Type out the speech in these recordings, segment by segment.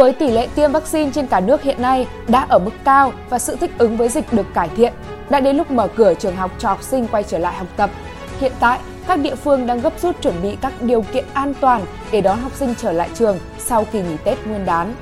Với tỷ lệ tiêm vaccine trên cả nước hiện nay đã ở mức cao và sự thích ứng với dịch được cải thiện, đã đến lúc mở cửa trường học cho học sinh quay trở lại học tập. Hiện tại, các địa phương đang gấp rút chuẩn bị các điều kiện an toàn để đón học sinh trở lại trường sau kỳ nghỉ Tết Nguyên đán.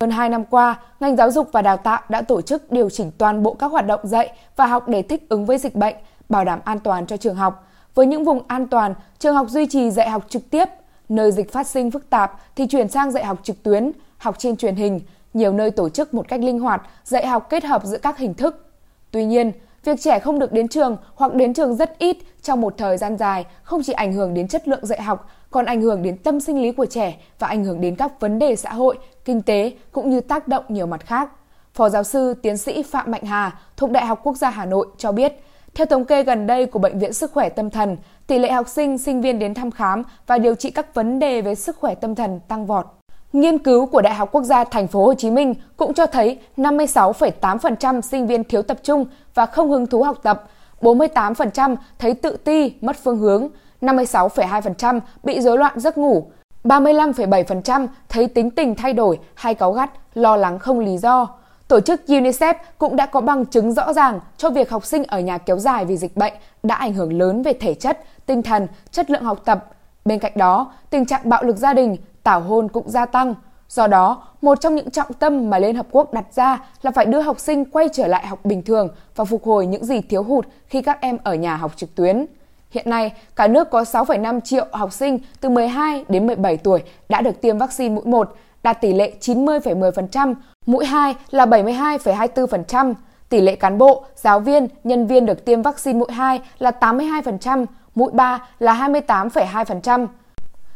Hơn 2 năm qua, ngành giáo dục và đào tạo đã tổ chức điều chỉnh toàn bộ các hoạt động dạy và học để thích ứng với dịch bệnh, bảo đảm an toàn cho trường học. Với những vùng an toàn, trường học duy trì dạy học trực tiếp, nơi dịch phát sinh phức tạp thì chuyển sang dạy học trực tuyến, học trên truyền hình, nhiều nơi tổ chức một cách linh hoạt, dạy học kết hợp giữa các hình thức. Tuy nhiên, việc trẻ không được đến trường hoặc đến trường rất ít trong một thời gian dài không chỉ ảnh hưởng đến chất lượng dạy học, còn ảnh hưởng đến tâm sinh lý của trẻ và ảnh hưởng đến các vấn đề xã hội, kinh tế cũng như tác động nhiều mặt khác. Phó giáo sư tiến sĩ Phạm Mạnh Hà thuộc Đại học Quốc gia Hà Nội cho biết, theo thống kê gần đây của Bệnh viện Sức khỏe Tâm thần, tỷ lệ học sinh, sinh viên đến thăm khám và điều trị các vấn đề về sức khỏe tâm thần tăng vọt. Nghiên cứu của Đại học Quốc gia Thành phố Hồ Chí Minh cũng cho thấy 56,8% sinh viên thiếu tập trung và không hứng thú học tập, 48% thấy tự ti, mất phương hướng, 56,2% bị rối loạn giấc ngủ, 35,7% thấy tính tình thay đổi hay cáu gắt, lo lắng không lý do. Tổ chức UNICEF cũng đã có bằng chứng rõ ràng cho việc học sinh ở nhà kéo dài vì dịch bệnh đã ảnh hưởng lớn về thể chất, tinh thần, chất lượng học tập. Bên cạnh đó, tình trạng bạo lực gia đình, tảo hôn cũng gia tăng. Do đó, một trong những trọng tâm mà Liên Hợp Quốc đặt ra là phải đưa học sinh quay trở lại học bình thường và phục hồi những gì thiếu hụt khi các em ở nhà học trực tuyến. Hiện nay, cả nước có 6,5 triệu học sinh từ 12 đến 17 tuổi đã được tiêm vaccine mũi 1, đạt tỷ lệ 90,10%, mũi 2 là 72,24%. Tỷ lệ cán bộ, giáo viên, nhân viên được tiêm vaccine mũi 2 là 82%, mũi 3 là 28,2%.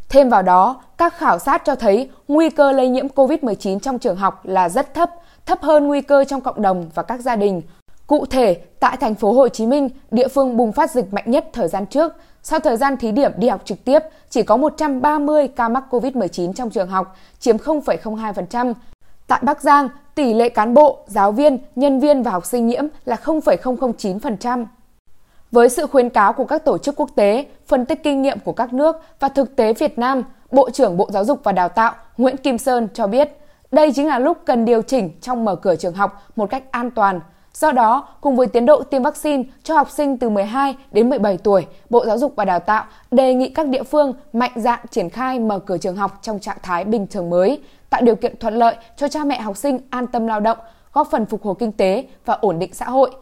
Thêm vào đó, các khảo sát cho thấy nguy cơ lây nhiễm COVID-19 trong trường học là rất thấp, thấp hơn nguy cơ trong cộng đồng và các gia đình. Cụ thể, tại thành phố Hồ Chí Minh, địa phương bùng phát dịch mạnh nhất thời gian trước, sau thời gian thí điểm đi học trực tiếp, chỉ có 130 ca mắc COVID-19 trong trường học, chiếm 0,02%. Tại Bắc Giang, tỷ lệ cán bộ, giáo viên, nhân viên và học sinh nhiễm là 0,009%. Với sự khuyến cáo của các tổ chức quốc tế, phân tích kinh nghiệm của các nước và thực tế Việt Nam, Bộ trưởng Bộ Giáo dục và Đào tạo Nguyễn Kim Sơn cho biết, đây chính là lúc cần điều chỉnh trong mở cửa trường học một cách an toàn. Do đó, cùng với tiến độ tiêm vaccine cho học sinh từ 12 đến 17 tuổi, Bộ Giáo dục và Đào tạo đề nghị các địa phương mạnh dạn triển khai mở cửa trường học trong trạng thái bình thường mới, tạo điều kiện thuận lợi cho cha mẹ học sinh an tâm lao động, góp phần phục hồi kinh tế và ổn định xã hội –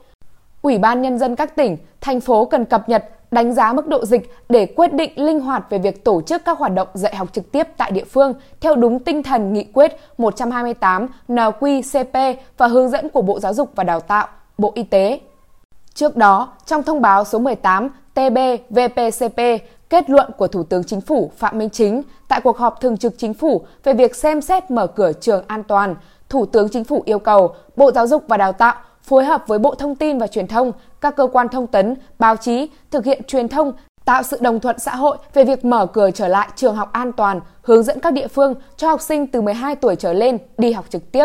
Ủy ban Nhân dân các tỉnh, thành phố cần cập nhật, đánh giá mức độ dịch để quyết định linh hoạt về việc tổ chức các hoạt động dạy học trực tiếp tại địa phương theo đúng tinh thần nghị quyết 128 NQCP và hướng dẫn của Bộ Giáo dục và Đào tạo, Bộ Y tế. Trước đó, trong thông báo số 18 TB VPCP kết luận của Thủ tướng Chính phủ Phạm Minh Chính tại cuộc họp thường trực Chính phủ về việc xem xét mở cửa trường an toàn, Thủ tướng Chính phủ yêu cầu Bộ Giáo dục và Đào tạo phối hợp với Bộ Thông tin và Truyền thông, các cơ quan thông tấn, báo chí thực hiện truyền thông tạo sự đồng thuận xã hội về việc mở cửa trở lại trường học an toàn, hướng dẫn các địa phương cho học sinh từ 12 tuổi trở lên đi học trực tiếp,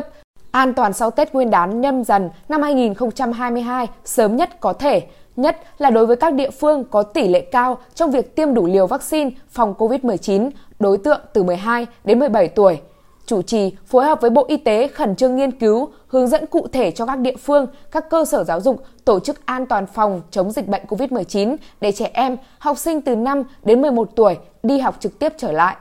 an toàn sau Tết Nguyên đán nhâm dần năm 2022 sớm nhất có thể, nhất là đối với các địa phương có tỷ lệ cao trong việc tiêm đủ liều vaccine phòng COVID-19 đối tượng từ 12 đến 17 tuổi chủ trì phối hợp với Bộ Y tế khẩn trương nghiên cứu, hướng dẫn cụ thể cho các địa phương, các cơ sở giáo dục tổ chức an toàn phòng chống dịch bệnh COVID-19 để trẻ em, học sinh từ 5 đến 11 tuổi đi học trực tiếp trở lại.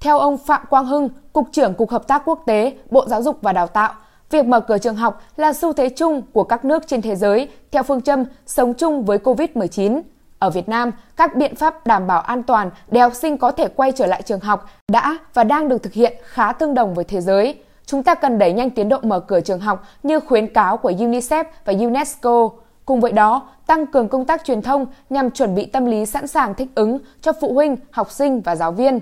Theo ông Phạm Quang Hưng, Cục trưởng Cục Hợp tác Quốc tế, Bộ Giáo dục và Đào tạo, việc mở cửa trường học là xu thế chung của các nước trên thế giới theo phương châm sống chung với COVID-19. Ở Việt Nam, các biện pháp đảm bảo an toàn để học sinh có thể quay trở lại trường học đã và đang được thực hiện khá tương đồng với thế giới. Chúng ta cần đẩy nhanh tiến độ mở cửa trường học như khuyến cáo của UNICEF và UNESCO. Cùng với đó, tăng cường công tác truyền thông nhằm chuẩn bị tâm lý sẵn sàng thích ứng cho phụ huynh, học sinh và giáo viên.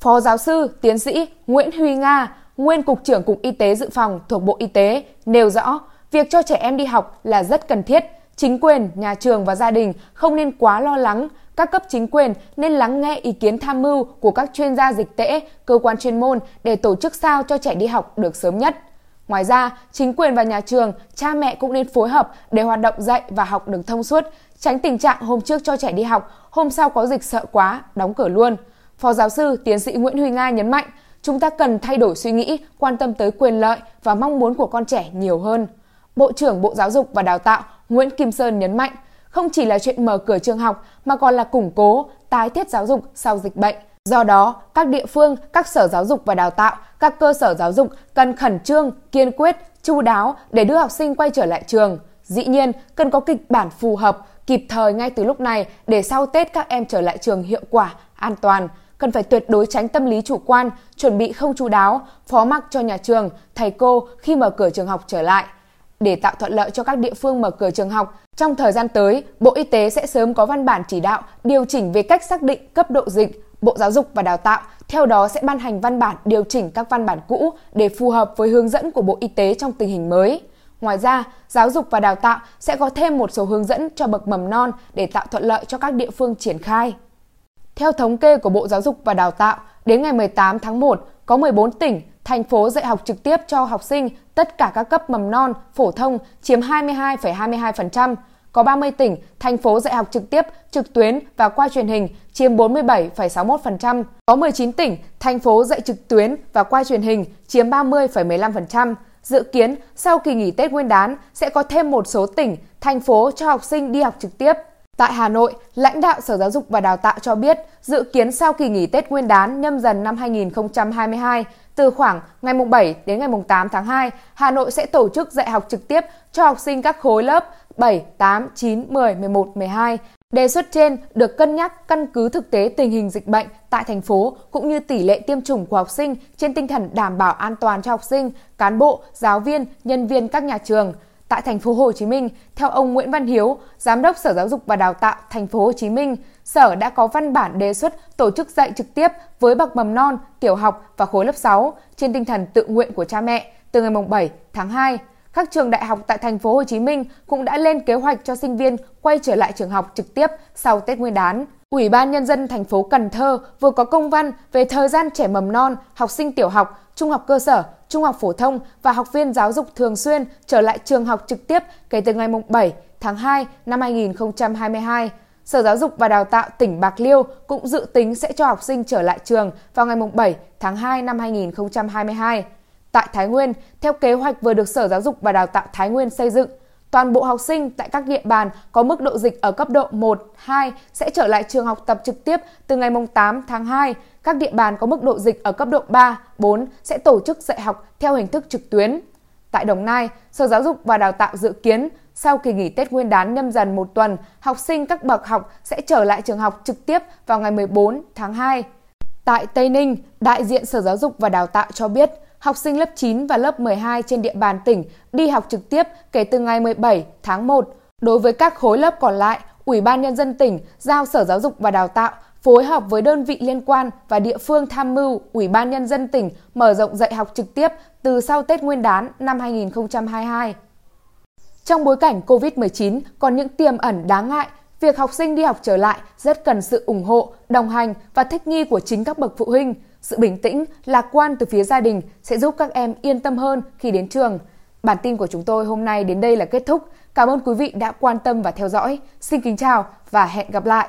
Phó giáo sư, tiến sĩ Nguyễn Huy Nga, nguyên Cục trưởng Cục Y tế Dự phòng thuộc Bộ Y tế, nêu rõ việc cho trẻ em đi học là rất cần thiết – Chính quyền, nhà trường và gia đình không nên quá lo lắng. Các cấp chính quyền nên lắng nghe ý kiến tham mưu của các chuyên gia dịch tễ, cơ quan chuyên môn để tổ chức sao cho trẻ đi học được sớm nhất. Ngoài ra, chính quyền và nhà trường, cha mẹ cũng nên phối hợp để hoạt động dạy và học được thông suốt, tránh tình trạng hôm trước cho trẻ đi học, hôm sau có dịch sợ quá, đóng cửa luôn. Phó giáo sư tiến sĩ Nguyễn Huy Nga nhấn mạnh, chúng ta cần thay đổi suy nghĩ, quan tâm tới quyền lợi và mong muốn của con trẻ nhiều hơn. Bộ trưởng Bộ Giáo dục và Đào tạo Nguyễn Kim Sơn nhấn mạnh, không chỉ là chuyện mở cửa trường học mà còn là củng cố, tái thiết giáo dục sau dịch bệnh. Do đó, các địa phương, các sở giáo dục và đào tạo, các cơ sở giáo dục cần khẩn trương, kiên quyết, chu đáo để đưa học sinh quay trở lại trường. Dĩ nhiên, cần có kịch bản phù hợp, kịp thời ngay từ lúc này để sau Tết các em trở lại trường hiệu quả, an toàn. Cần phải tuyệt đối tránh tâm lý chủ quan, chuẩn bị không chu đáo, phó mặc cho nhà trường, thầy cô khi mở cửa trường học trở lại. Để tạo thuận lợi cho các địa phương mở cửa trường học, trong thời gian tới, Bộ Y tế sẽ sớm có văn bản chỉ đạo điều chỉnh về cách xác định cấp độ dịch. Bộ Giáo dục và Đào tạo theo đó sẽ ban hành văn bản điều chỉnh các văn bản cũ để phù hợp với hướng dẫn của Bộ Y tế trong tình hình mới. Ngoài ra, Giáo dục và Đào tạo sẽ có thêm một số hướng dẫn cho bậc mầm non để tạo thuận lợi cho các địa phương triển khai. Theo thống kê của Bộ Giáo dục và Đào tạo, đến ngày 18 tháng 1, có 14 tỉnh, thành phố dạy học trực tiếp cho học sinh tất cả các cấp mầm non, phổ thông chiếm 22,22%, có 30 tỉnh, thành phố dạy học trực tiếp, trực tuyến và qua truyền hình chiếm 47,61%, có 19 tỉnh, thành phố dạy trực tuyến và qua truyền hình chiếm 30,15%. Dự kiến sau kỳ nghỉ Tết Nguyên đán sẽ có thêm một số tỉnh, thành phố cho học sinh đi học trực tiếp. Tại Hà Nội, lãnh đạo Sở Giáo dục và Đào tạo cho biết, dự kiến sau kỳ nghỉ Tết Nguyên đán nhâm dần năm 2022, từ khoảng ngày 7 đến ngày 8 tháng 2, Hà Nội sẽ tổ chức dạy học trực tiếp cho học sinh các khối lớp 7, 8, 9, 10, 11, 12. Đề xuất trên được cân nhắc căn cứ thực tế tình hình dịch bệnh tại thành phố cũng như tỷ lệ tiêm chủng của học sinh trên tinh thần đảm bảo an toàn cho học sinh, cán bộ, giáo viên, nhân viên các nhà trường. Tại thành phố Hồ Chí Minh, theo ông Nguyễn Văn Hiếu, Giám đốc Sở Giáo dục và Đào tạo thành phố Hồ Chí Minh, Sở đã có văn bản đề xuất tổ chức dạy trực tiếp với bậc mầm non, tiểu học và khối lớp 6 trên tinh thần tự nguyện của cha mẹ từ ngày 7 tháng 2 các trường đại học tại thành phố Hồ Chí Minh cũng đã lên kế hoạch cho sinh viên quay trở lại trường học trực tiếp sau Tết Nguyên đán. Ủy ban nhân dân thành phố Cần Thơ vừa có công văn về thời gian trẻ mầm non, học sinh tiểu học, trung học cơ sở, trung học phổ thông và học viên giáo dục thường xuyên trở lại trường học trực tiếp kể từ ngày 7 tháng 2 năm 2022. Sở Giáo dục và Đào tạo tỉnh Bạc Liêu cũng dự tính sẽ cho học sinh trở lại trường vào ngày 7 tháng 2 năm 2022. Tại Thái Nguyên, theo kế hoạch vừa được Sở Giáo dục và Đào tạo Thái Nguyên xây dựng, toàn bộ học sinh tại các địa bàn có mức độ dịch ở cấp độ 1, 2 sẽ trở lại trường học tập trực tiếp từ ngày 8 tháng 2. Các địa bàn có mức độ dịch ở cấp độ 3, 4 sẽ tổ chức dạy học theo hình thức trực tuyến. Tại Đồng Nai, Sở Giáo dục và Đào tạo dự kiến sau kỳ nghỉ Tết Nguyên đán nhâm dần một tuần, học sinh các bậc học sẽ trở lại trường học trực tiếp vào ngày 14 tháng 2. Tại Tây Ninh, đại diện Sở Giáo dục và Đào tạo cho biết, học sinh lớp 9 và lớp 12 trên địa bàn tỉnh đi học trực tiếp kể từ ngày 17 tháng 1. Đối với các khối lớp còn lại, Ủy ban Nhân dân tỉnh giao Sở Giáo dục và Đào tạo phối hợp với đơn vị liên quan và địa phương tham mưu Ủy ban Nhân dân tỉnh mở rộng dạy học trực tiếp từ sau Tết Nguyên đán năm 2022. Trong bối cảnh COVID-19 còn những tiềm ẩn đáng ngại, việc học sinh đi học trở lại rất cần sự ủng hộ, đồng hành và thích nghi của chính các bậc phụ huynh – sự bình tĩnh, lạc quan từ phía gia đình sẽ giúp các em yên tâm hơn khi đến trường. Bản tin của chúng tôi hôm nay đến đây là kết thúc. Cảm ơn quý vị đã quan tâm và theo dõi. Xin kính chào và hẹn gặp lại.